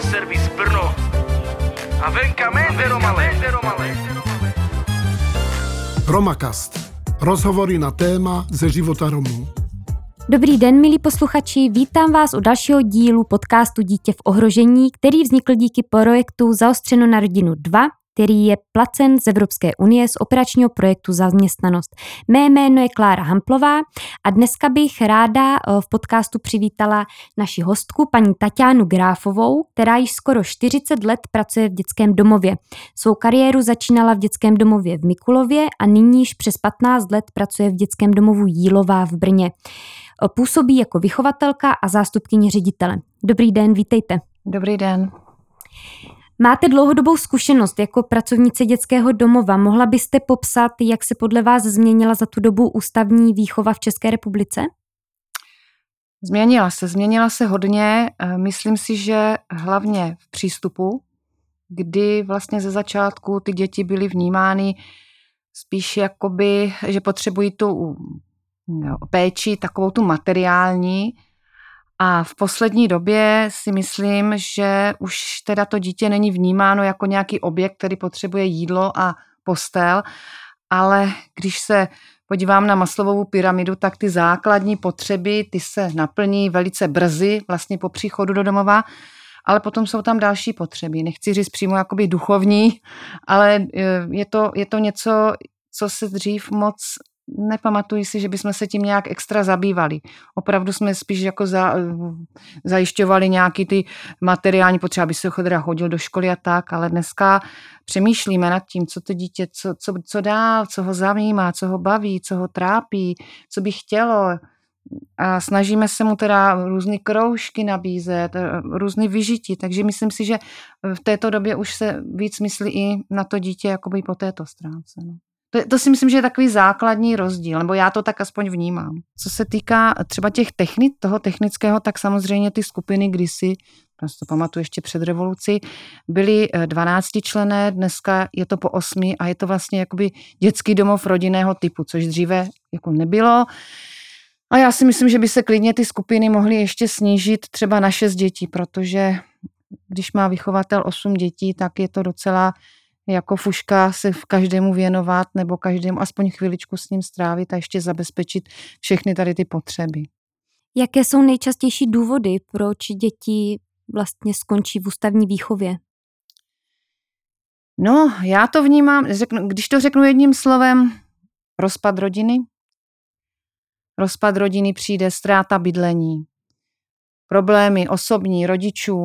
a servis Brno. A venka Mende Romale. Romakast. Rozhovory na téma ze života Romů. Dobrý den, milí posluchači, vítám vás u dalšího dílu podcastu Dítě v ohrožení, který vznikl díky projektu Zaostřeno na rodinu 2, který je placen z Evropské unie z operačního projektu Zaměstnanost. Mé jméno je Klára Hamplová a dneska bych ráda eh, v podcastu přivítala naši hostku, paní Tatianu Gráfovou, která již skoro 40 let pracuje v dětském domově. Svou kariéru začínala v dětském domově v Mikulově a nyní již přes 15 let pracuje v dětském domovu Jílová v Brně. Eh, působí jako vychovatelka a zástupkyně ředitele. Dobrý den, vítejte. Dobrý den. Máte dlouhodobou zkušenost jako pracovnice dětského domova. Mohla byste popsat, jak se podle vás změnila za tu dobu ústavní výchova v České republice? Změnila se, změnila se hodně. Eh, myslím si, že hlavně v přístupu, kdy vlastně ze začátku ty děti byly vnímány spíš jakoby, že potřebují tu no, péči, takovou tu materiální, a v poslední době si myslím, že už teda to dítě není vnímáno jako nějaký objekt, který potřebuje jídlo a postel, ale když se podívám na maslovou pyramidu, tak ty základní potřeby, ty se naplní velice brzy, vlastně po příchodu do domova, ale potom jsou tam další potřeby. Nechci říct přímo jakoby duchovní, ale e, je to, je to něco, co se dřív moc nepamatuji si, že bychom se tím nějak extra zabývali. Opravdu jsme spíš jako za, zajišťovali nějaký ty materiální potřeby, aby se chodra hodil do školy a tak, ale dneska přemýšlíme nad tím, co to dítě, co, co, co dál, co ho zajímá, co ho baví, co ho trápí, co by chtělo. A snažíme se mu teda různé kroužky nabízet, různé vyžití, takže myslím si, že v této době už se víc myslí i na to dítě jakoby po této stránce. No. To, to si myslím, že je takový základní rozdíl, nebo já to tak aspoň vnímám. Co se týká třeba těch technik, toho technického, tak samozřejmě ty skupiny kdysi, já to pamatuju ještě před revolucí, byly 12 eh, člené, dneska je to po 8 a je to vlastně jakoby dětský domov rodinného typu, což dříve jako nebylo. A já si myslím, že by se klidně ty skupiny mohly ještě snížit třeba na 6 dětí, protože když má vychovatel 8 dětí, tak je to docela jako fuška se v každému věnovat nebo každému aspoň chviličku s ním strávit a ještě zabezpečit všechny tady ty potřeby. Jaké jsou nejčastější důvody, proč děti vlastně skončí v ústavní výchově? No, já to vnímám, řeknu, když to řeknu jedním slovem, rozpad rodiny. Rozpad rodiny přijde, ztráta bydlení, problémy osobní, rodičů,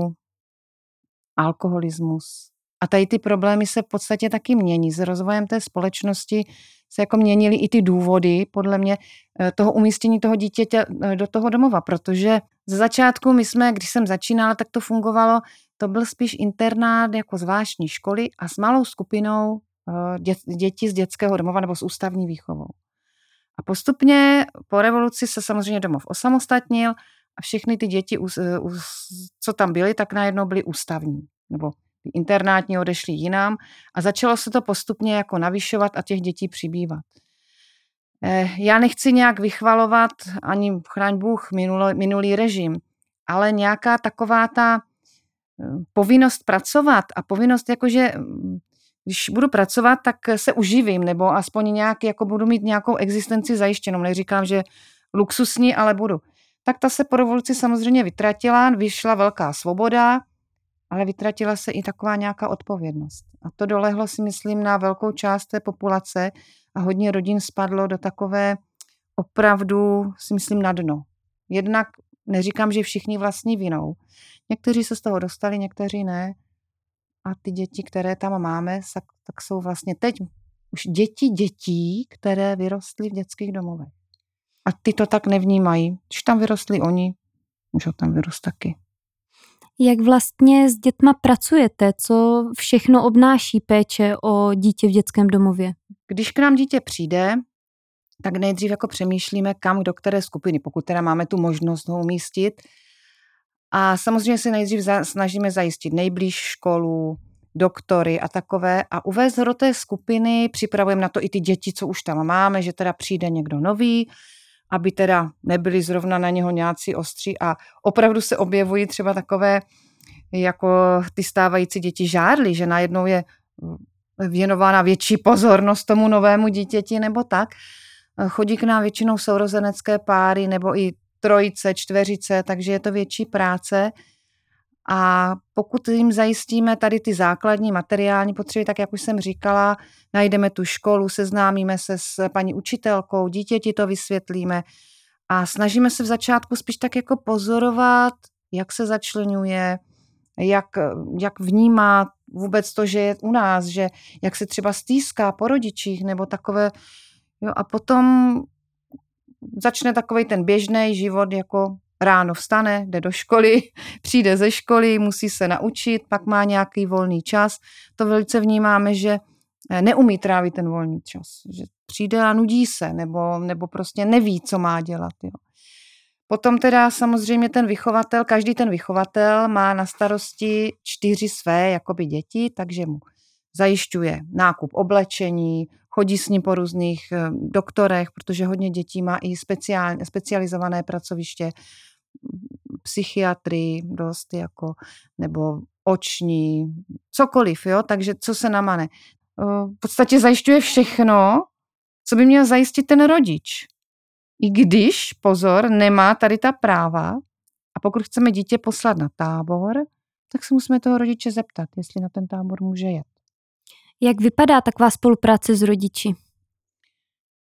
alkoholismus, a tady ty problémy se v podstatě taky mění. S rozvojem té společnosti se jako měnily i ty důvody, podle mě, eh, toho umístění toho dítěte eh, do toho domova, protože ze začátku my jsme, když jsem začínala, tak to fungovalo, to byl spíš internát jako zvláštní školy a s malou skupinou eh, dětí z dětského domova nebo s ústavní výchovou. A postupně po revoluci se samozřejmě domov osamostatnil a všechny ty děti, co tam byly, tak najednou byly ústavní nebo internátní odešli jinam a začalo se to postupně jako navyšovat a těch dětí přibývat. Eh, já nechci nějak vychvalovat ani chraň Bůh minulý, minulý režim, ale nějaká taková ta eh, povinnost pracovat a povinnost jakože mm, když budu pracovat, tak se uživím, nebo aspoň nějak, jako budu mít nějakou existenci zajištěnou. Neříkám, že luxusní, ale budu. Tak ta se po revoluci samozřejmě vytratila, vyšla velká svoboda, ale vytratila se i taková nějaká odpovědnost. A to dolehlo si myslím na velkou část té populace a hodně rodin spadlo do takové opravdu, si myslím, na dno. Jednak neříkám, že všichni vlastní vinou. Někteří se z toho dostali, někteří ne. A ty děti, které tam máme, tak jsou vlastně teď už děti dětí, které vyrostly v dětských domovech. A ty to tak nevnímají. Když tam vyrostli oni, můžou tam vyrost taky. Jak vlastně s dětma pracujete? Co všechno obnáší péče o dítě v dětském domově? Když k nám dítě přijde, tak nejdřív jako přemýšlíme, kam, do které skupiny, pokud teda máme tu možnost ho umístit. A samozřejmě se nejdřív snažíme zajistit nejblíž školu, doktory a takové a uvést do té skupiny, připravujeme na to i ty děti, co už tam máme, že teda přijde někdo nový, aby teda nebyli zrovna na něho nějací ostří a opravdu se objevují třeba takové jako ty stávající děti žárly, že najednou je věnována větší pozornost tomu novému dítěti nebo tak. Chodí k nám většinou sourozenecké páry nebo i trojice, čtveřice, takže je to větší práce. A pokud jim zajistíme tady ty základní materiální potřeby, tak jak už jsem říkala, najdeme tu školu, seznámíme se s paní učitelkou, dítěti to vysvětlíme a snažíme se v začátku spíš tak jako pozorovat, jak se začlenuje, jak, jak vnímá vůbec to, že je u nás, že jak se třeba stýská po rodičích nebo takové. Jo, a potom začne takový ten běžný život, jako ráno vstane, jde do školy, přijde ze školy, musí se naučit, pak má nějaký volný čas. To velice vnímáme, že eh, neumí trávit ten volný čas, že přijde a nudí se, nebo, nebo prostě neví, co má dělat. Jo. Potom teda samozřejmě ten vychovatel, každý ten vychovatel má na starosti čtyři své jakoby děti, takže mu zajišťuje nákup oblečení, chodí s ním po různých eh, doktorech, protože hodně dětí má i speciál, specializované pracoviště, psychiatrii dost jako, nebo oční, cokoliv, jo, takže co se namane. Eh, v podstatě zajišťuje všechno, co by měl zajistit ten rodič. I když, pozor, nemá tady ta práva a pokud chceme dítě poslat na tábor, tak se musíme toho rodiče zeptat, jestli na ten tábor může jet. Jak vypadá taková spolupráce s rodiči?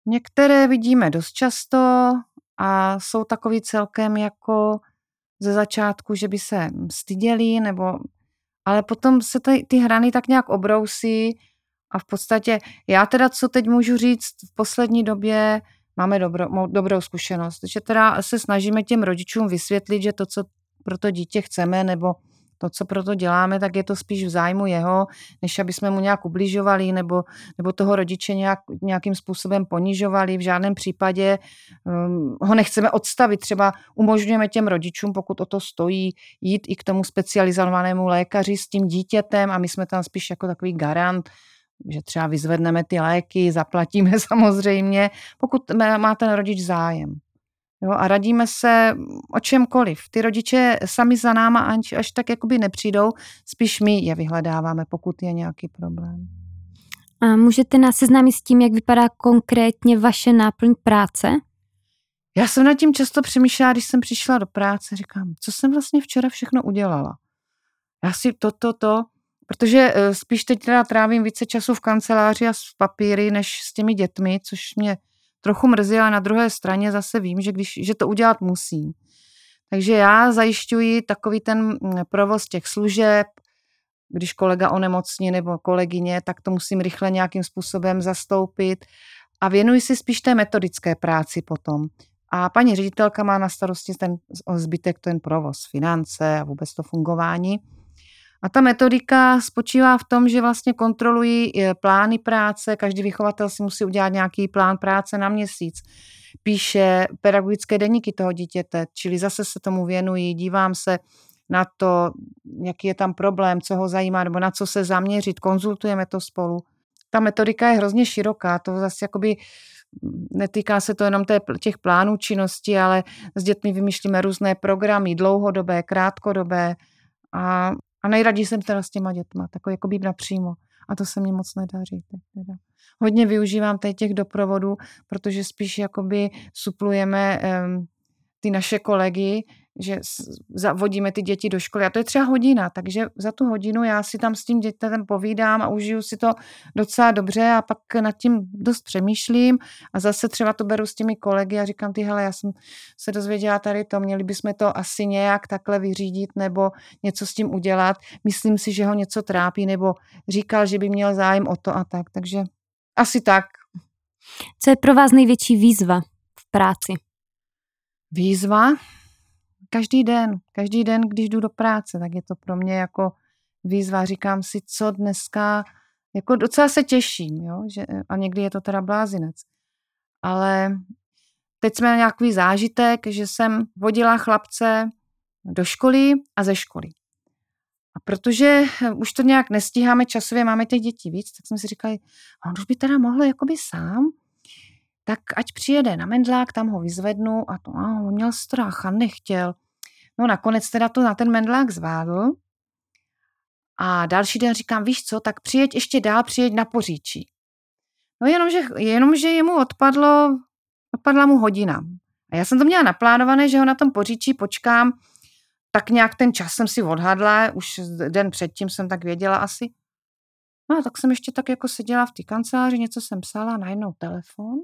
Některé vidíme dost často a jsou takový celkem jako ze začátku, že by se styděli, nebo, ale potom se ty, ty hrany tak nějak obrousí a v podstatě já teda, co teď můžu říct, v poslední době máme dobro, dobrou zkušenost, že teda se snažíme těm rodičům vysvětlit, že to, co pro to dítě chceme, nebo to, co proto děláme, tak je to spíš v zájmu jeho, než aby jsme mu nějak ubližovali nebo, nebo toho rodiče nějak, nějakým způsobem ponižovali. V žádném případě um, ho nechceme odstavit. Třeba umožňujeme těm rodičům, pokud o to stojí, jít i k tomu specializovanému lékaři s tím dítětem a my jsme tam spíš jako takový garant, že třeba vyzvedneme ty léky, zaplatíme samozřejmě, pokud má ten rodič zájem. Jo, a radíme se o čemkoliv. Ty rodiče sami za náma až, až tak jakoby nepřijdou, spíš my je vyhledáváme, pokud je nějaký problém. A můžete nás seznámit s tím, jak vypadá konkrétně vaše náplň práce? Já jsem nad tím často přemýšlela, když jsem přišla do práce, říkám, co jsem vlastně včera všechno udělala. Já si to, to, to, protože eh, spíš teď teda trávím více času v kanceláři a s papíry, než s těmi dětmi, což mě trochu mrzí, ale na druhé straně zase vím, že, když, že to udělat musím. Takže já zajišťuji takový ten mm, provoz těch služeb, když kolega onemocní nebo kolegyně, tak to musím rychle nějakým způsobem zastoupit a věnuji si spíš té metodické práci potom. A paní ředitelka má na starosti ten zbytek, ten provoz, finance a vůbec to fungování. A ta metodika spočívá v tom, že vlastně kontrolují eh, plány práce, každý vychovatel si musí udělat nějaký plán práce na měsíc, píše pedagogické deníky toho dítěte, čili zase se tomu věnují, dívám se na to, jaký je tam problém, co ho zajímá, nebo na co se zaměřit, konzultujeme to spolu. Ta metodika je hrozně široká, to zase jakoby netýká se to jenom těch plánů činnosti, ale s dětmi vymýšlíme různé programy, dlouhodobé, krátkodobé. A a nejraději jsem teda s těma dětma, takový jako být napřímo. A to se mi moc nedaří. Teda. Hodně využívám teď těch doprovodů, protože spíš jakoby suplujeme um, ty naše kolegy, že zavodíme ty děti do školy. A to je třeba hodina, takže za tu hodinu já si tam s tím dětem povídám a užiju si to docela dobře a pak nad tím dost přemýšlím a zase třeba to beru s těmi kolegy a říkám, ty hele, já jsem se dozvěděla tady to, měli bychom to asi nějak takhle vyřídit nebo něco s tím udělat. Myslím si, že ho něco trápí nebo říkal, že by měl zájem o to a tak, takže asi tak. Co je pro vás největší výzva v práci? Výzva? Každý den, každý den, když jdu do práce, tak je to pro mě jako výzva. Říkám si, co dneska, jako docela se těším, jo? Že, a někdy je to teda blázinec. Ale teď jsme nějaký zážitek, že jsem vodila chlapce do školy a ze školy. A protože už to nějak nestíháme časově, máme těch dětí víc, tak jsme si říkali, on už by teda mohl jakoby sám, tak ať přijede na mendlák, tam ho vyzvednu a to, a on měl strach a nechtěl. No nakonec teda to na ten mendlák zvládl A další den říkám, víš co, tak přijeď ještě dál, přijeď na poříčí. No jenomže, jenomže jemu odpadlo, odpadla mu hodina. A já jsem to měla naplánované, že ho na tom poříčí počkám, tak nějak ten čas jsem si odhadla, už den předtím jsem tak věděla asi. No tak jsem ještě tak jako seděla v té kanceláři, něco jsem psala, najednou telefon.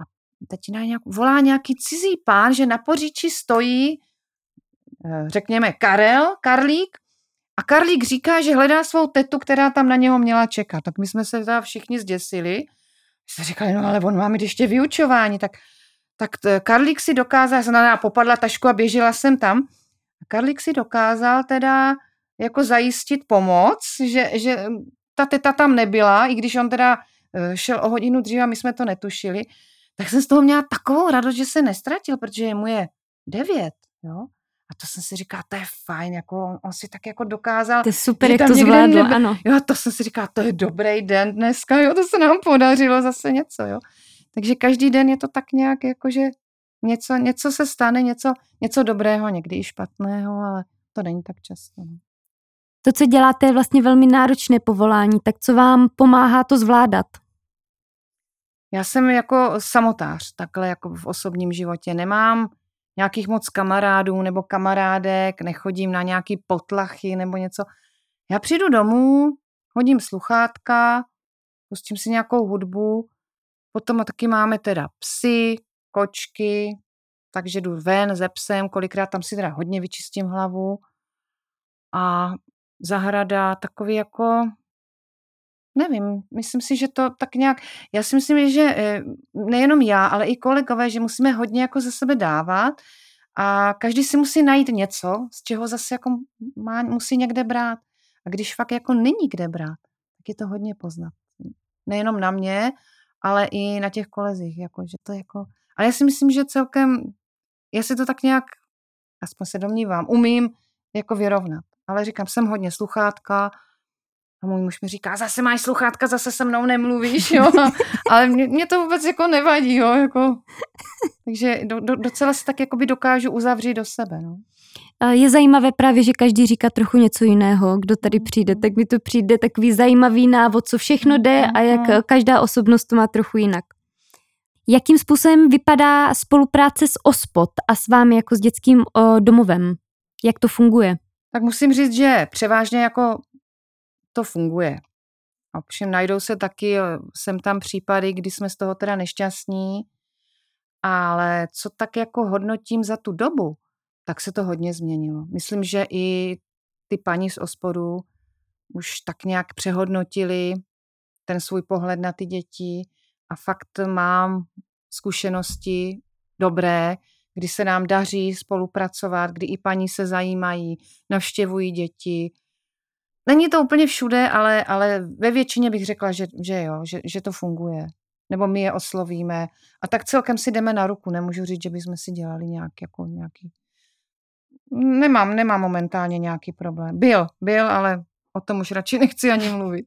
A teď nějak, volá nějaký cizí pán, že na poříči stojí, řekněme, Karel, Karlík, a Karlík říká, že hledá svou tetu, která tam na něho měla čekat. Tak my jsme se teda všichni zděsili. Jsme říkali, no ale on má mít ještě vyučování. Tak, tak Karlík si dokázal, jsem na popadla tašku a běžela jsem tam. A Karlík si dokázal teda jako zajistit pomoc, že, že ta teta tam nebyla, i když on teda eh, šel o hodinu dříve a my jsme to netušili, tak jsem z toho měla takovou radost, že se nestratil, protože mu je devět, jo. A to jsem si říkala, to je fajn, jako on, on si tak jako dokázal. To je super, jak to zvládlo, nebe... ano. Jo, to jsem si říkala, to je dobrý den dneska, jo, to se nám podařilo zase něco, jo. Takže každý den je to tak nějak, jakože něco, něco se stane, něco, něco dobrého, někdy i špatného, ale to není tak často. No. To, co děláte, je vlastně velmi náročné povolání, tak co vám pomáhá to zvládat? Já jsem jako samotář, takhle jako v osobním životě. Nemám nějakých moc kamarádů nebo kamarádek, nechodím na nějaký potlachy nebo něco. Já přijdu domů, hodím sluchátka, pustím si nějakou hudbu, potom taky máme teda psy, kočky, takže jdu ven ze psem, kolikrát tam si teda hodně vyčistím hlavu a zahrada takový jako Nevím, myslím si, že to tak nějak, já si myslím, že eh, nejenom já, ale i kolegové, že musíme hodně jako ze sebe dávat a každý si musí najít něco, z čeho zase jako má, musí někde brát. A když fakt jako není kde brát, tak je to hodně poznat. Nejenom na mě, ale i na těch kolezích. Jako, že to jako... Ale já si myslím, že celkem, já si to tak nějak, aspoň se domnívám, umím jako vyrovnat. Ale říkám, jsem hodně sluchátka, a můj muž mi říká, zase máš sluchátka, zase se mnou nemluvíš, jo. Ale mě, mě to vůbec jako nevadí, jo. Jako. Takže do, do, docela se tak jakoby dokážu uzavřít do sebe, no. Je zajímavé právě, že každý říká trochu něco jiného, kdo tady mhm. přijde, tak mi to přijde takový zajímavý návod, co všechno jde a jak mhm. každá osobnost to má trochu jinak. Jakým způsobem vypadá spolupráce s OSPOT a s vámi jako s dětským domovem? Jak to funguje? Tak musím říct, že převážně jako to funguje. Ovšem najdou se taky, sem tam případy, kdy jsme z toho teda nešťastní, ale co tak jako hodnotím za tu dobu, tak se to hodně změnilo. Myslím, že i ty paní z osporu už tak nějak přehodnotili ten svůj pohled na ty děti a fakt mám zkušenosti dobré, kdy se nám daří spolupracovat, kdy i paní se zajímají, navštěvují děti, Není to úplně všude, ale, ale ve většině bych řekla, že, že jo, že, že to funguje. Nebo my je oslovíme. A tak celkem si jdeme na ruku. Nemůžu říct, že bychom si dělali nějak, jako nějaký... Nemám, nemám momentálně nějaký problém. Byl, byl, ale o tom už radši nechci ani mluvit.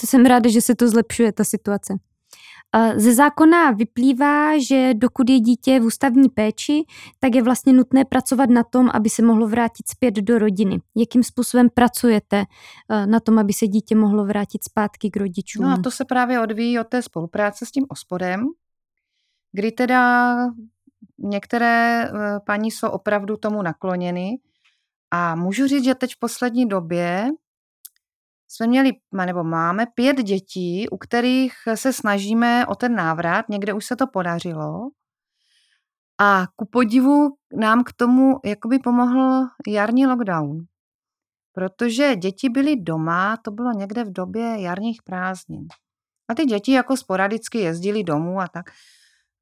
To jsem ráda, že se to zlepšuje, ta situace. Ze zákona vyplývá, že dokud je dítě v ústavní péči, tak je vlastně nutné pracovat na tom, aby se mohlo vrátit zpět do rodiny. Jakým způsobem pracujete eh, na tom, aby se dítě mohlo vrátit zpátky k rodičům? No a to se právě odvíjí od té spolupráce s tím ospodem, kdy teda některé eh, paní jsou opravdu tomu nakloněny a můžu říct, že teď v poslední době jsme měli, nebo máme pět dětí, u kterých se snažíme o ten návrat, někde už se to podařilo. A ku podivu nám k tomu jakoby pomohl jarní lockdown. Protože děti byly doma, to bylo někde v době jarních prázdnin. A ty děti jako sporadicky jezdili domů a tak.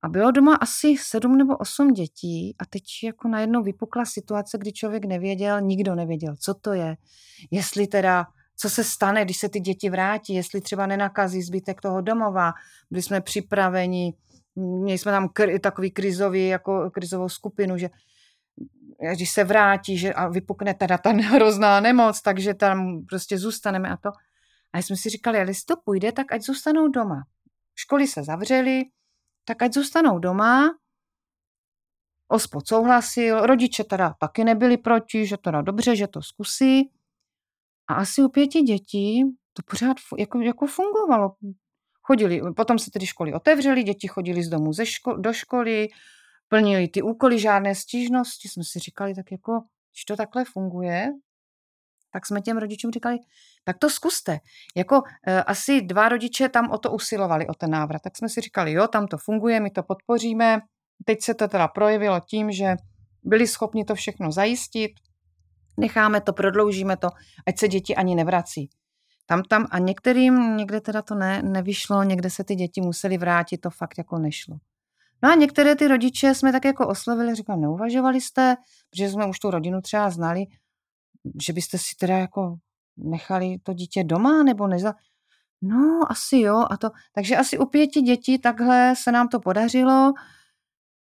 A bylo doma asi sedm nebo osm dětí a teď jako najednou vypukla situace, kdy člověk nevěděl, nikdo nevěděl, co to je. Jestli teda co se stane, když se ty děti vrátí, jestli třeba nenakazí zbytek toho domova. Byli jsme připraveni, měli jsme tam kr- takový krizový, jako krizovou skupinu, že když se vrátí že a vypukne teda ta hrozná nemoc, takže tam prostě zůstaneme a to. A jsme si říkali, jestli to půjde, tak ať zůstanou doma. Školy se zavřely, tak ať zůstanou doma. Ospod souhlasil, rodiče teda taky nebyli proti, že teda dobře, že to zkusí. A asi u pěti dětí to pořád jako, jako fungovalo. Chodili, potom se tedy školy otevřely, děti chodili z domu ze ško- do školy, plnili ty úkoly, žádné stížnosti. Jsme si říkali, tak jako, když to takhle funguje, tak jsme těm rodičům říkali, tak to zkuste. Jako e, asi dva rodiče tam o to usilovali, o ten návrat. Tak jsme si říkali, jo, tam to funguje, my to podpoříme. Teď se to teda projevilo tím, že byli schopni to všechno zajistit, necháme to, prodloužíme to, ať se děti ani nevrací. Tam, tam a některým, někde teda to ne, nevyšlo, někde se ty děti museli vrátit, to fakt jako nešlo. No a některé ty rodiče jsme tak jako oslovili, říkám, neuvažovali jste, protože jsme už tu rodinu třeba znali, že byste si teda jako nechali to dítě doma nebo neza... No, asi jo. A to, takže asi u pěti dětí takhle se nám to podařilo.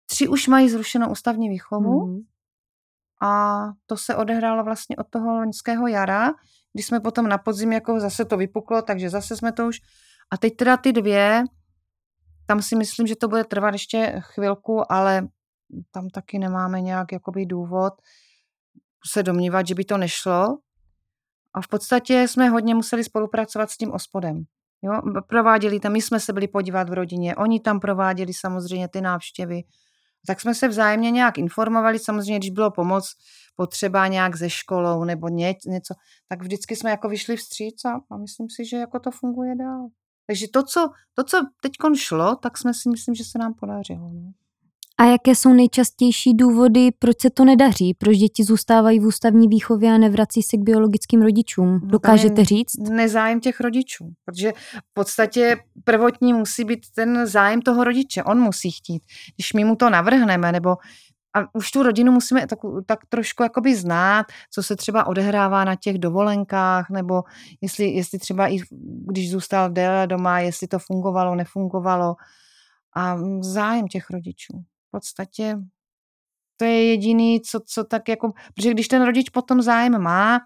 Tři už mají zrušenou ústavní výchovu. Mm. A to se odehrálo vlastně od toho loňského jara, kdy jsme potom na podzim jako zase to vypuklo, takže zase jsme to už. A teď teda ty dvě, tam si myslím, že to bude trvat ještě chvilku, ale tam taky nemáme nějak jakoby důvod se domnívat, že by to nešlo. A v podstatě jsme hodně museli spolupracovat s tím ospodem. Jo? Prováděli tam, my jsme se byli podívat v rodině, oni tam prováděli samozřejmě ty návštěvy. Tak jsme se vzájemně nějak informovali, samozřejmě, když bylo pomoc potřeba nějak ze školou nebo ně, něco, tak vždycky jsme jako vyšli vstříc a, a myslím si, že jako to funguje dál. Takže to, co, to, co teď šlo, tak jsme si myslím, že se nám podařilo. No. A jaké jsou nejčastější důvody, proč se to nedaří? Proč děti zůstávají v ústavní výchově a nevrací se k biologickým rodičům? Dokážete říct? Nezájem těch rodičů, protože v podstatě prvotní musí být ten zájem toho rodiče. On musí chtít. Když my mu to navrhneme, nebo a už tu rodinu musíme tak, tak trošku jakoby znát, co se třeba odehrává na těch dovolenkách, nebo jestli, jestli třeba i když zůstal déle doma, jestli to fungovalo, nefungovalo. A zájem těch rodičů podstatě to je jediný, co, co tak jako, protože když ten rodič potom zájem má,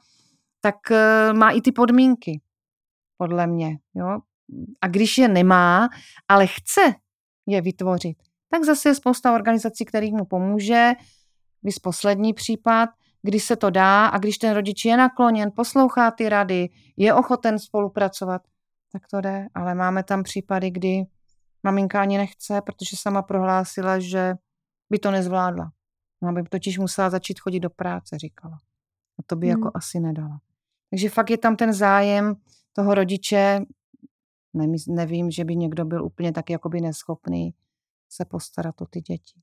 tak uh, má i ty podmínky, podle mě, jo. A když je nemá, ale chce je vytvořit, tak zase je spousta organizací, kterých mu pomůže. Vys poslední případ, kdy se to dá a když ten rodič je nakloněn, poslouchá ty rady, je ochoten spolupracovat, tak to jde. Ale máme tam případy, kdy Maminka ani nechce, protože sama prohlásila, že by to nezvládla. Ona by totiž musela začít chodit do práce, říkala. A to by jako hmm. jako asi nedala. Takže fakt je tam ten zájem toho rodiče, nevím, že by někdo byl úplně tak jakoby neschopný se postarat o ty děti.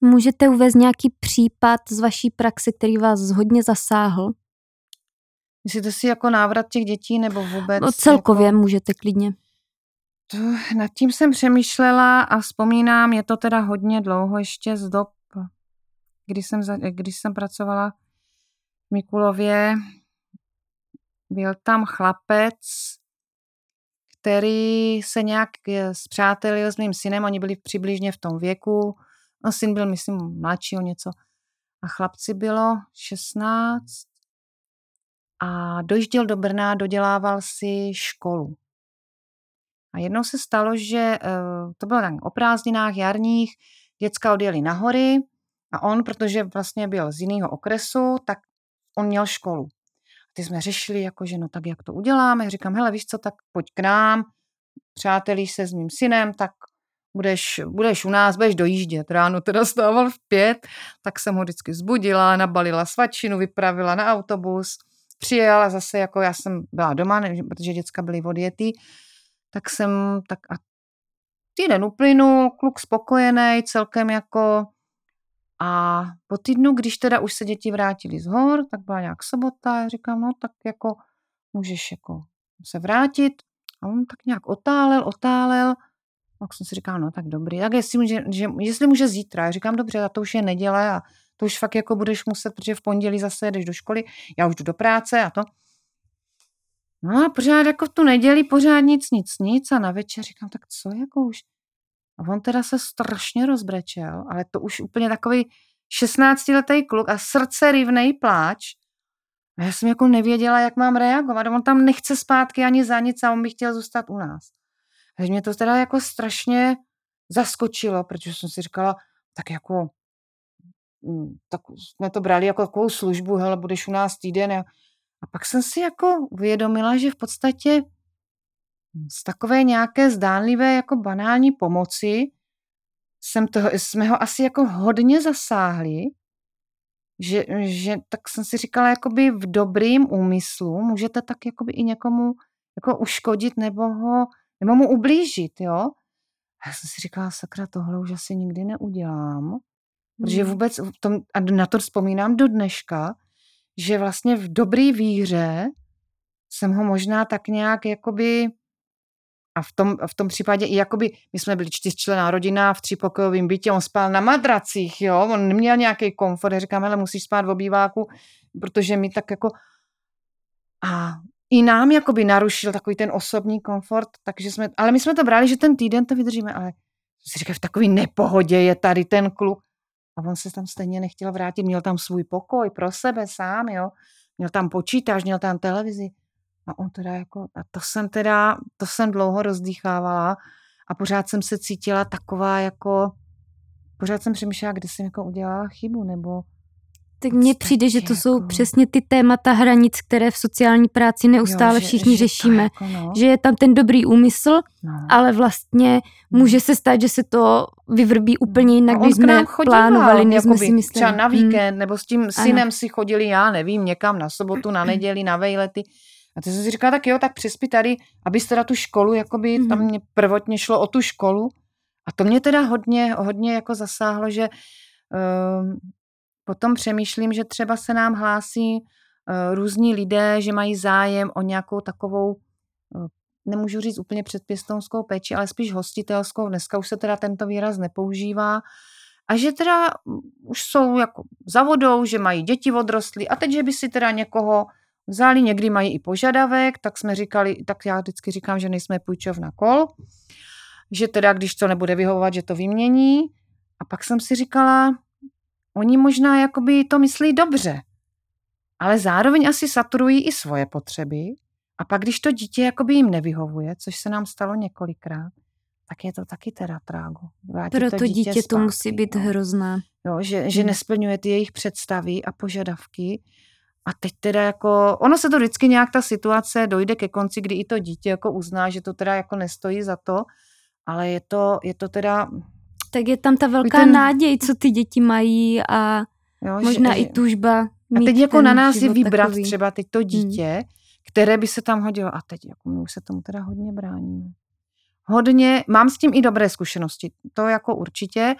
Můžete uvést nějaký případ z vaší praxe, který vás hodně zasáhl? Myslíte si jako návrat těch dětí nebo vůbec? No celkově jako... můžete klidně. To, nad tím jsem přemýšlela a vzpomínám, je to teda hodně dlouho ještě z dob, kdy jsem, když jsem pracovala v Mikulově. Byl tam chlapec, který se nějak zpřátelil s mým synem, oni byli přibližně v tom věku. No, syn byl, myslím, mladší o něco. A chlapci bylo 16 a dojížděl do Brna, dodělával si školu. A jednou se stalo, že uh, to bylo tak o prázdninách jarních, děcka odjeli na hory a on, protože vlastně byl z jiného okresu, tak on měl školu. A ty jsme řešili, jako, že no tak jak to uděláme. Říkám, hele, víš co, tak pojď k nám, přátelíš se s mým synem, tak budeš, budeš u nás, budeš dojíždět. Ráno teda stával v pět, tak jsem ho vždycky zbudila, nabalila svačinu, vypravila na autobus, přijela zase, jako já jsem byla doma, protože děcka byly odjetý, tak jsem, tak a týden uplynul, kluk spokojený, celkem jako a po týdnu, když teda už se děti vrátili z hor, tak byla nějak sobota, já říkám, no tak jako můžeš jako se vrátit. A on tak nějak otálel, otálel. Tak jsem si říkal, no tak dobrý. Tak jestli může, že, jestli může zítra. Já říkám, dobře, a to už je neděle a to už fakt jako budeš muset, protože v pondělí zase jdeš do školy, já už jdu do práce a to. No a pořád jako v tu neděli pořád nic, nic, nic a na večer říkám, tak co jako už. A on teda se strašně rozbrečel, ale to už úplně takový 16-letý kluk a srdce rivnej pláč. A já jsem jako nevěděla, jak mám reagovat. On tam nechce zpátky ani za nic a on by chtěl zůstat u nás. Takže mě to teda jako strašně zaskočilo, protože jsem si říkala, tak jako, mm, tak jsme to brali jako takovou službu, hele, budeš u nás týden. A A pak jsem si jako uvědomila, že v podstatě z takové nějaké zdánlivé jako banální pomoci jsem toho, jsme ho asi jako hodně zasáhli, že, že tak jsem si říkala, jakoby v dobrým úmyslu můžete tak jakoby i někomu jako uškodit nebo ho, nebo mu ublížit, jo. A já jsem si říkala, sakra, tohle už asi nikdy neudělám, protože Hmm. vůbec v tom, a na to vzpomínám do dneška, že vlastně v dobrý víře jsem ho možná tak nějak jakoby a v tom, v tom případě i jakoby, my jsme byli čtyřčlená rodina v třípokojovém bytě, on spal na madracích, jo, on neměl nějaký komfort, já říkám, hele, musíš spát v obýváku, protože mi tak jako a i nám jakoby narušil takový ten osobní komfort, takže jsme, ale my jsme to brali, že ten týden to vydržíme, ale si říkám, v takové nepohodě je tady ten kluk a on se tam stejně nechtěl vrátit, měl tam svůj pokoj pro sebe sám, jo, měl tam počítač, měl tam televizi. A on teda jako, a to jsem teda, to jsem dlouho rozdýchávala a pořád jsem se cítila taková jako, pořád jsem přemýšlela, kde jsem jako udělala chybu, nebo Tak mně podstatě přijde, že to jsou jako- přesně ty témata hranic, které v sociální práci neustále jo, že- všichni že řešíme. Jako no, Že je tam ten dobrý úmysl, no. ale vlastně může se stát, že se to vyvrbí úplně jinak, on když jsme chodíval, plánovali, než jsme si mysleli. Třeba na Hmm. víkend, nebo s tím synem si chodili, já nevím, někam na sobotu, na neděli, na vejlety. A to jsem si říkala, tak jo, tak přespi tady, abys teda tu školu, jakoby Mhm. tam mě prvotně šlo o tu školu. A to mě teda hodně, hodně jako zasáhlo, že um, potom přemýšlím, že třeba se nám hlásí uh, různí lidé, že mají zájem o nějakou takovou uh, nemůžu říct úplně předpěstounskou péči, ale spíš hostitelskou. Dneska už se teda tento výraz nepoužívá. A že teda mm, už jsou jako za vodou, že mají děti odrostly a teď, že by si teda někoho vzali, někdy mají i požadavek, tak jsme říkali, tak já vždycky říkám, že nejsme půjčovna kol, že teda, když to nebude vyhovovat, že to vymění. A pak jsem si říkala, oni možná jakoby to myslí dobře, ale zároveň asi saturují i svoje potřeby. A pak, když to dítě jakoby jim nevyhovuje, což se nám stalo několikrát, tak je to taky teda trágo. Vrátit Pro to to dítě to zpátky, musí být no. hrozná. Jo, že, že Hmm. nesplňuje ty jejich představy a požadavky. A teď teda jako, ono se to vždycky nějak ta situace dojde ke konci, kdy i to dítě jako uzná, že to teda jako nestojí za to, ale je to, je to teda, Tak je tam ta velká ten- náděj, co ty děti mají a jo, možná že, i tužba A teď jako na nás je vybrat takový. třeba teď to dítě, které by se tam hodilo. A teď jako my už se tomu teda hodně bráníme. Hodně, mám s tím i dobré zkušenosti, to jako určitě,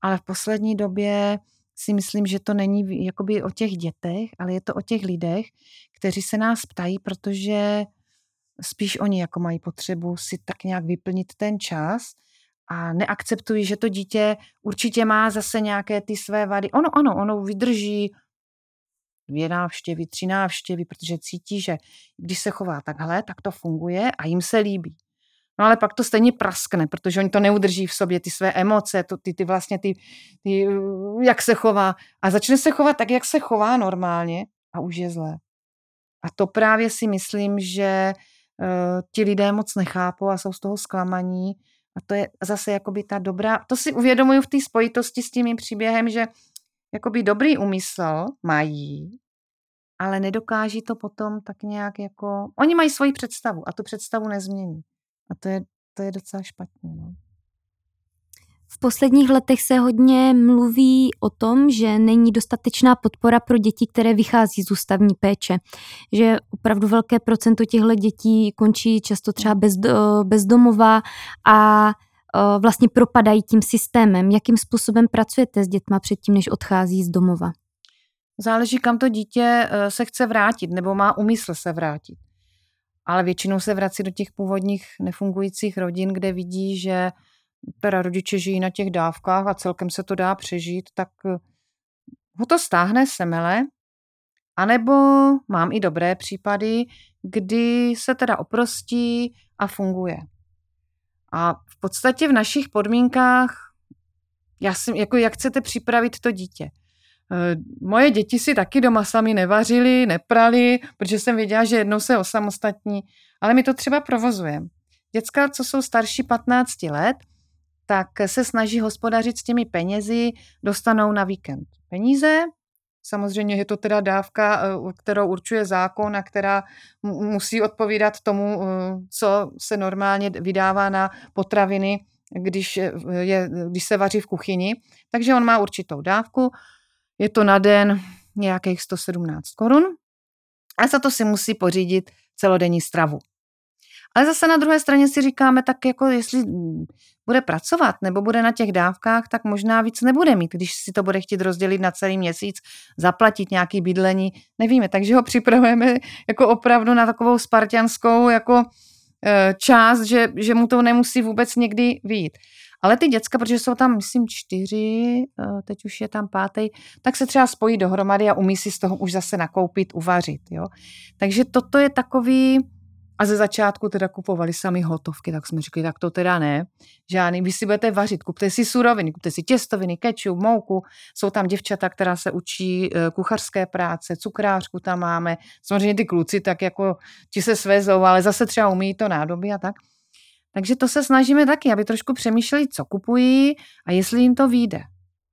ale v poslední době si myslím, že to není jakoby o těch dětech, ale je to o těch lidech, kteří se nás ptají, protože spíš oni jako mají potřebu si tak nějak vyplnit ten čas a neakceptují, že to dítě určitě má zase nějaké ty své vady. Ono, ano, ono vydrží dvě návštěvy, tři návštěvy, protože cítí, že když se chová takhle, tak to funguje a jim se líbí. No ale pak to stejně praskne, protože oni to neudrží v sobě, ty své emoce, to, ty, ty vlastně ty, ty, jak se chová. A začne se chovat tak, jak se chová normálně a už je zlé. A to právě si myslím, že uh, ti lidé moc nechápou a jsou z toho zklamaní. A to je zase jakoby ta dobrá, to si uvědomuju v té spojitosti s tím mým příběhem, že jakoby dobrý úmysl mají, ale nedokáží to potom tak nějak jako... Oni mají svoji představu a tu představu nezmění. A to je, to je docela špatně. No. V posledních letech se hodně mluví o tom, že není dostatečná podpora pro děti, které vychází z ústavní péče. Že opravdu velké procento těchto dětí končí často třeba bez, bezdomová a o, vlastně propadají tím systémem. Jakým způsobem pracujete s dětma předtím, než odchází z domova? Záleží, kam to dítě eh, se chce vrátit nebo má úmysl se vrátit. Ale většinou se vrací do těch původních nefungujících rodin, kde vidí, že teda rodiče žijí na těch dávkách a celkem se to dá přežít, tak eh, ho to stáhne semele. A nebo mám i dobré případy, kdy se teda oprostí a funguje. A v podstatě v našich podmínkách, já si, jako jak chcete připravit to dítě. Eh, Moje děti si taky doma sami nevařili, neprali, protože jsem věděla, že jednou se osamostatní, ale my to třeba provozujeme. Děcka, co jsou starší 15 let, tak se snaží hospodařit s těmi penězi, dostanou na víkend peníze Samozřejmě je to teda dávka, eh, kterou určuje zákon a která musí odpovídat tomu, eh, co se normálně vydává na potraviny, když, je, když se vaří v kuchyni. Takže on má určitou dávku, je to na den nějakých 117 korun a za to si musí pořídit celodenní stravu. Ale zase na druhé straně si říkáme, tak jako jestli bude pracovat nebo bude na těch dávkách, tak možná víc nebude mít, když si to bude chtít rozdělit na celý měsíc, zaplatit nějaký bydlení, nevíme. Takže ho připravujeme jako opravdu na takovou spartianskou jako e, část, že, že mu to nemusí vůbec někdy výjít. Ale ty děcka, protože jsou tam, myslím, čtyři, e, teď už je tam pátý, tak se třeba spojí dohromady a umí si z toho už zase nakoupit, uvařit. Jo? Takže toto je takový, a ze začátku teda kupovali sami hotovky, tak jsme řekli, tak to teda ne. Žádný, vy si budete vařit, kupte si suroviny, kupte si těstoviny, kečup, mouku. Jsou tam děvčata, která se učí eh, kuchařské práce, cukrářku tam máme. Samozřejmě ty kluci tak jako ti se svezou, ale zase třeba umí to nádoby a tak. Takže to se snažíme taky, aby trošku přemýšleli, co kupují a jestli jim to vyjde.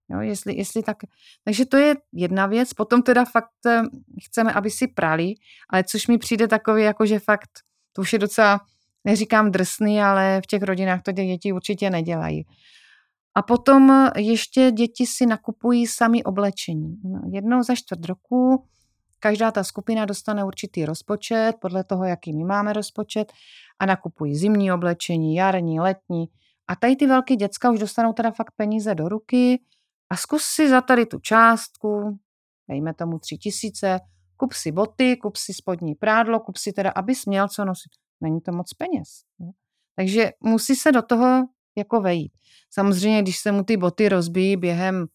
Jo, jestli, jestli tak. Takže to je jedna věc. Potom teda fakt eh, chceme, aby si prali, ale což mi přijde takový, jako že fakt to už je docela, neříkám drsný, ale v těch rodinách to děti určitě nedělají. A potom ještě děti si nakupují sami oblečení. No, jednou za čtvrt roku každá ta skupina dostane určitý rozpočet, podle toho, jaký my máme rozpočet, a nakupují zimní oblečení, jarní, letní. A tady ty velké děcka už dostanou teda fakt peníze do ruky a zkus si za tady tu částku, dejme tomu tři tisíce, kup si boty, kup si spodní prádlo, kup si teda, abys měl co nosit. Není to moc peněz. Jo? Takže musí se do toho jako vejít. Samozřejmě, když se mu ty boty rozbíjí během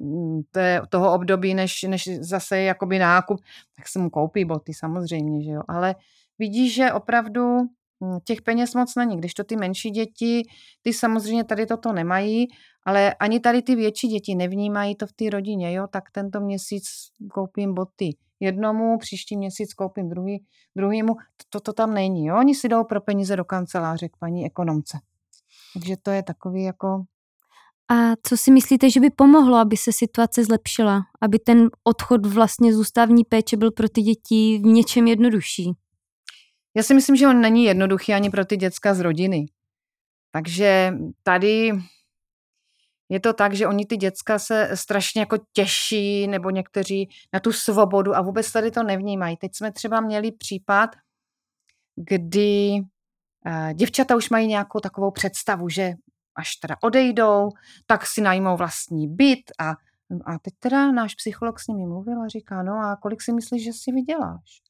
mm, té, toho období, než, než zase jakoby nákup, tak se mu koupí boty samozřejmě, že jo. Ale vidíš, že opravdu mm, těch peněz moc není. Když to ty menší děti, ty samozřejmě tady toto nemají, ale ani tady ty větší děti nevnímají to v té rodině, jo, tak tento měsíc koupím boty jednomu, příští měsíc koupím druhý, druhýmu. To, to tam není. Jo? Oni si jdou pro peníze do kanceláře k paní ekonomce. Takže to je takový jako... A co si myslíte, že by pomohlo, aby se situace zlepšila? Aby ten odchod vlastně z ústavní péče byl pro ty děti v něčem jednodušší? Já si myslím, že on není jednoduchý ani pro ty děcka z rodiny. Takže tady je to tak, že oni ty děcka se strašně jako těší, nebo někteří na tu svobodu a vůbec tady to nevnímají. Teď jsme třeba měli případ, kdy eh, děvčata už mají nějakou takovou představu, že až teda odejdou, tak si najmou vlastní byt a, a teď teda náš psycholog s nimi mluvil a říká, no a kolik si myslíš, že si vyděláš?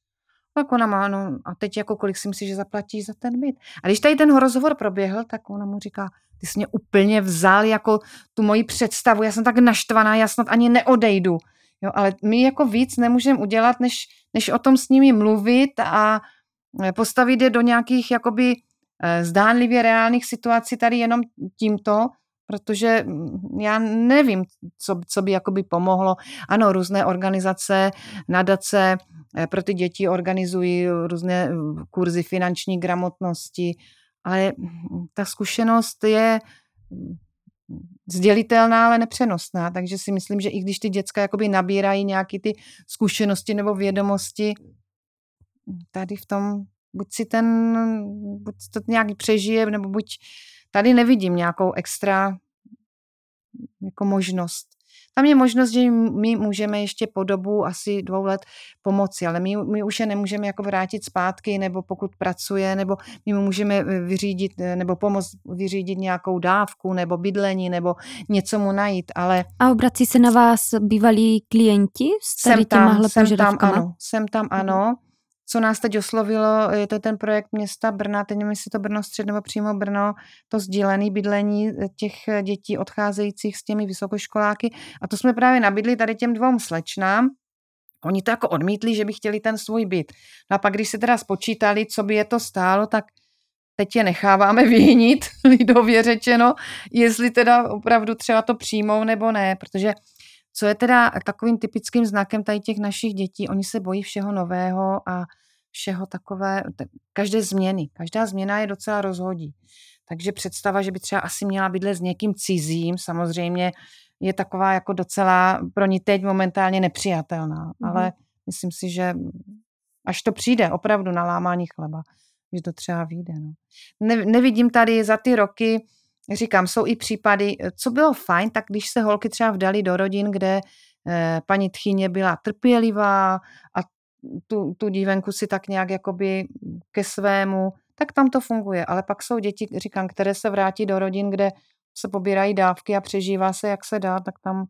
Tak ona má, no a teď jako kolik si myslíš, že zaplatíš za ten byt? A když tady ten rozhovor proběhl, tak ona mu říká, ty jsi mě úplně vzal jako tu moji představu, já jsem tak naštvaná, já snad ani neodejdu. Jo, ale my jako víc nemůžeme udělat, než, než o tom s nimi mluvit a e, postavit je do nějakých jakoby e, zdánlivě reálných situací tady jenom tímto, protože mm, já nevím, co, co by jakoby pomohlo. Ano, různé organizace, nadace e, pro ty děti organizují různé kurzy finanční gramotnosti, ale ta zkušenost je sdělitelná, ale nepřenosná, takže si myslím, že i když ty děcka jakoby nabírají nějaké ty zkušenosti nebo vědomosti, tady v tom buď si ten, buď to nějak přežije, nebo buď tady nevidím nějakou extra jako možnost. Tam je možnost, že my můžeme ještě po dobu asi dvou let pomoci, ale my, my už je nemůžeme jako vrátit zpátky, nebo pokud pracuje, nebo my mu můžeme eh, vyřídit, eh, nebo pomoct vyřídit nějakou dávku, nebo bydlení, nebo něco mu najít, ale... A obrací se na vás bývalí klienti s tady jsem tam, jsem tam, ano, jsem tam, ano co nás teď oslovilo, je to ten projekt města Brna, teď nevím, jestli to Brno střed nebo přímo Brno, to sdílené bydlení těch dětí odcházejících s těmi vysokoškoláky. A to jsme právě nabídli tady těm dvou slečnám, Oni to jako odmítli, že by chtěli ten svůj byt. No a pak, když se teda spočítali, co by je to stálo, tak teď je necháváme vyhnit, lidově řečeno, jestli teda opravdu třeba to přijmou nebo ne, protože co je teda takovým typickým znakem tady těch našich dětí, oni se bojí všeho nového a všeho takové, každé změny. Každá změna je docela rozhodí. Takže představa, že by třeba asi měla bydlet s někým cizím, samozřejmě je taková jako docela pro ní teď momentálně nepřijatelná. Mm-hmm. Ale myslím si, že až to přijde opravdu na lámání chleba, že to třeba vyjde. No. Ne, nevidím tady za ty roky, říkám, jsou i případy, co bylo fajn, tak když se holky třeba vdali do rodin, kde eh, paní tchyně byla trpělivá a tu, tu dívenku si tak nějak jakoby ke svému, tak tam to funguje. Ale pak jsou děti, říkám, které se vrátí do rodin, kde se pobírají dávky a přežívá se, jak se dá, tak tam,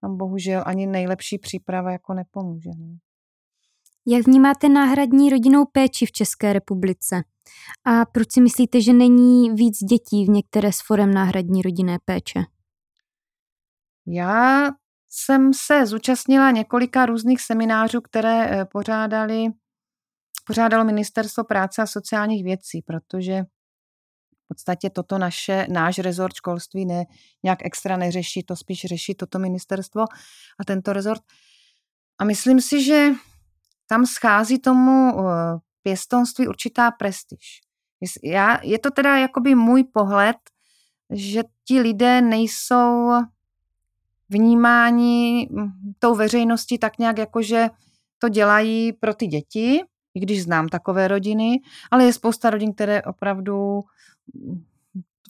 tam bohužel ani nejlepší příprava jako nepomůže. Ne? No. Jak vnímáte náhradní rodinnou péči v České republice? A proč si myslíte, že není víc dětí v některé z forem náhradní rodinné péče? Já jsem se zúčastnila několika různých seminářů, které eh, pořádali, pořádalo Ministerstvo práce a sociálních věcí, protože v podstatě toto naše, náš rezort školství ne, nějak extra neřeší, to spíš řeší toto ministerstvo a tento rezort. A myslím si, že tam schází tomu pěstonství určitá prestiž. Já, je to teda jakoby můj pohled, že ti lidé nejsou vnímáni hm, tou veřejností tak nějak jako, že to dělají pro ty děti, i když znám takové rodiny, ale je spousta rodin, které opravdu hm,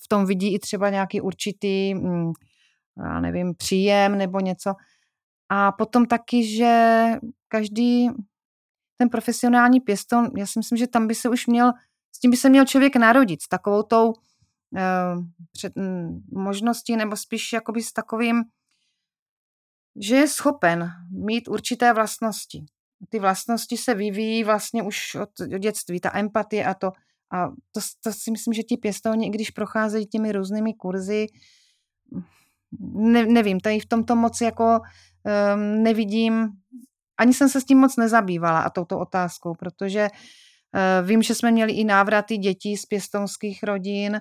v tom vidí i třeba nějaký určitý, hm, já nevím, příjem nebo něco. A potom taky, že každý ten profesionální pěston, já si myslím, že tam by se už měl, s tím by se měl člověk narodit, s takovou tou uh, před, um, možností, nebo spíš jakoby s takovým, že je schopen mít určité vlastnosti. Ty vlastnosti se vyvíjí vlastně už od dětství, ta empatie a to. A to, to si myslím, že ti pěstouni, když procházejí těmi různými kurzy, ne, nevím, tady v tomto moc jako um, nevidím ani jsem se s tím moc nezabývala a touto otázkou, protože uh, vím, že jsme měli i návraty dětí z pěstonských rodin,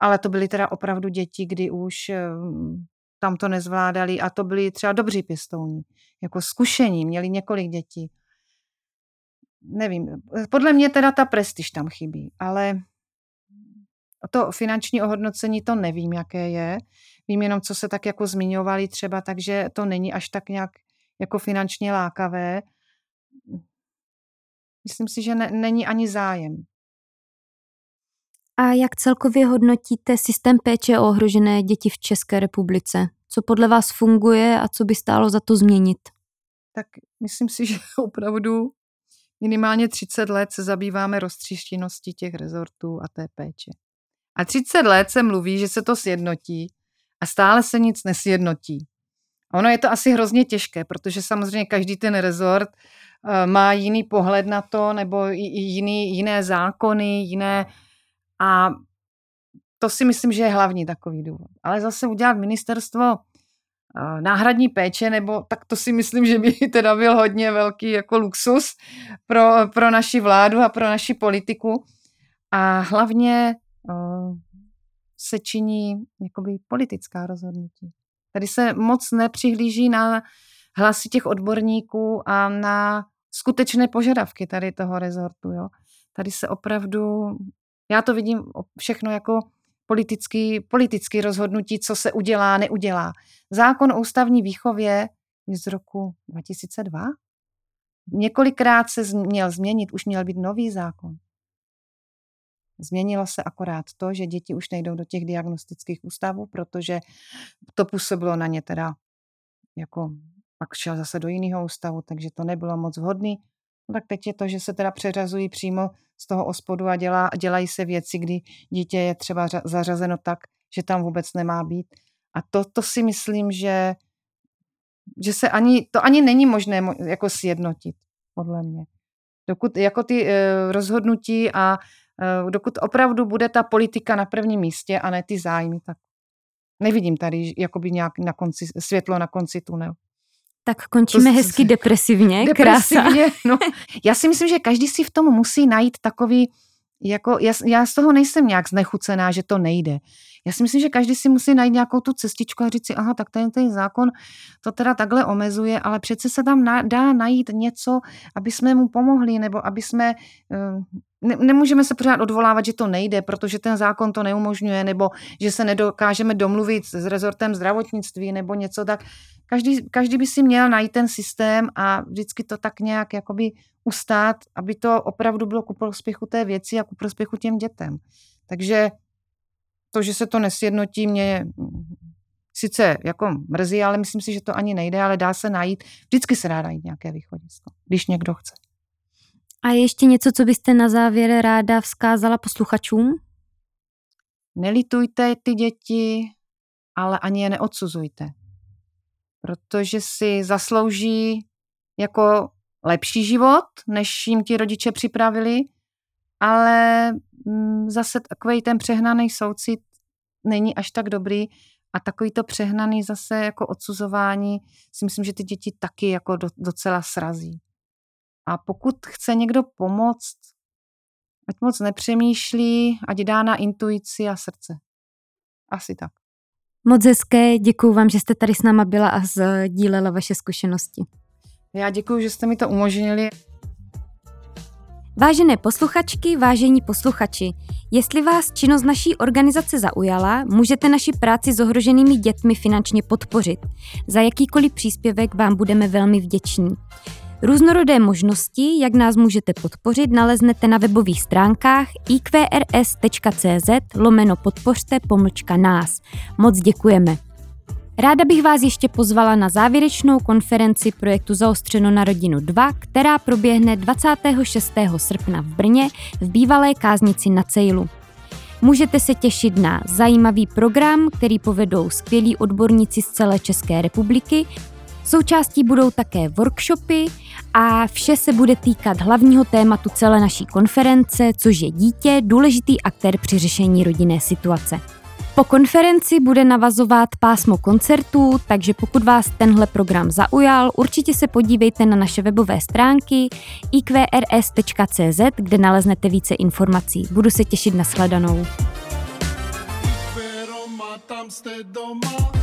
ale to byly teda opravdu děti, kdy už uh, tam to nezvládali a to byli třeba dobří pěstouni, jako zkušení, měli několik dětí. Nevím, podle mě teda ta prestiž tam chybí, ale to finanční ohodnocení to nevím, jaké je. Vím jenom, co se tak jako zmiňovali třeba, takže to není až tak nějak jako finančně lákavé. Myslím si, že ne, není ani zájem. A jak celkově hodnotíte systém péče o ohrožené děti v České republice? Co podle vás funguje a co by stálo za to změnit? Tak myslím si, že opravdu minimálně 30 let se zabýváme roztříštěností těch rezortů a té péče. A 30 let se mluví, že se to sjednotí a stále se nic nesjednotí. Ono je to asi hrozně těžké, protože samozřejmě každý ten rezort eh, má jiný pohled na to, nebo jiný, jiné zákony, jiné a to si myslím, že je hlavní takový důvod. Ale zase udělat ministerstvo eh, náhradní péče, nebo tak to si myslím, že by teda byl hodně velký jako luxus pro, pro naši vládu a pro naši politiku. A hlavně uh, se činí jakoby politická rozhodnutí. Tady se moc nepřihlíží na hlasy těch odborníků a na skutečné požadavky tady toho rezortu. Jo. Tady se opravdu, já to vidím všechno jako politický, politický rozhodnutí, co se udělá, neudělá. Zákon o ústavní výchově je z roku 2002. Několikrát se měl změnit, už měl být nový zákon. Změnilo se akorát to, že děti už nejdou do těch diagnostických ústavů, protože to působilo na ně teda jako pak šel zase do jiného ústavu, takže to nebylo moc vhodný. No tak teď je to, že se teda přeřazují přímo z toho ospodu a dělá, dělají se věci, kdy dítě je třeba zařazeno tak, že tam vůbec nemá být. A to, to si myslím, že, že se ani, to ani není možné jako sjednotit, podle mě. Dokud jako ty e, rozhodnutí a dokud opravdu bude ta politika na prvním místě a ne ty zájmy, tak nevidím tady jakoby nějak na konci, světlo na konci tunelu. Tak končíme to, hezky depresivně, depresivně krása. No, já si myslím, že každý si v tom musí najít takový, jako, já, já z toho nejsem nějak znechucená, že to nejde. Já si myslím, že každý si musí najít nějakou tu cestičku a říct si, aha, tak ten, ten zákon to teda takhle omezuje, ale přece se tam na, dá najít něco, aby jsme mu pomohli, nebo aby jsme uh, ne, nemůžeme se pořád odvolávat, že to nejde, protože ten zákon to neumožňuje, nebo že se nedokážeme domluvit s rezortem zdravotnictví nebo něco tak. Každý, každý by si měl najít ten systém a vždycky to tak nějak jakoby ustát, aby to opravdu bylo ku prospěchu té věci a ku prospěchu těm dětem. Takže to, že se to nesjednotí, mě sice jako mrzí, ale myslím si, že to ani nejde, ale dá se najít, vždycky se dá najít nějaké východisko, když někdo chce. A ještě něco, co byste na závěr ráda vzkázala posluchačům? Nelitujte ty děti, ale ani je neodsuzujte. Protože si zaslouží jako lepší život, než jim ti rodiče připravili, ale mm, zase takový ten přehnaný soucit není až tak dobrý a takový to přehnaný zase jako odsuzování si myslím, že ty děti taky jako do, docela srazí. A pokud chce někdo pomoct, ať moc nepřemýšlí, ať dá na intuici a srdce. Asi tak. Moc hezké, děkuji vám, že jste tady s náma byla a sdílela vaše zkušenosti. Já děkuji, že jste mi to umožnili. Vážené posluchačky, vážení posluchači, jestli vás činnost naší organizace zaujala, můžete naši práci s ohroženými dětmi finančně podpořit. Za jakýkoliv příspěvek vám budeme velmi vděční. Různorodé možnosti, jak nás můžete podpořit, naleznete na webových stránkách iqrs.cz lomeno podpořte pomlčka nás. Moc děkujeme. Ráda bych vás ještě pozvala na závěrečnou konferenci projektu Zaostřeno na rodinu 2, která proběhne 26. srpna v Brně v bývalé káznici na Cejlu. Můžete se těšit na zajímavý program, který povedou skvělí odborníci z celé České republiky. Součástí budou také workshopy a vše se bude týkat hlavního tématu celé naší konference, což je dítě, důležitý aktér při řešení rodinné situace. Po konferenci bude navazovat pásmo koncertů, takže pokud vás tenhle program zaujal, určitě se podívejte na naše webové stránky iqrs.cz, kde naleznete více informací. Budu se těšit na jste doma.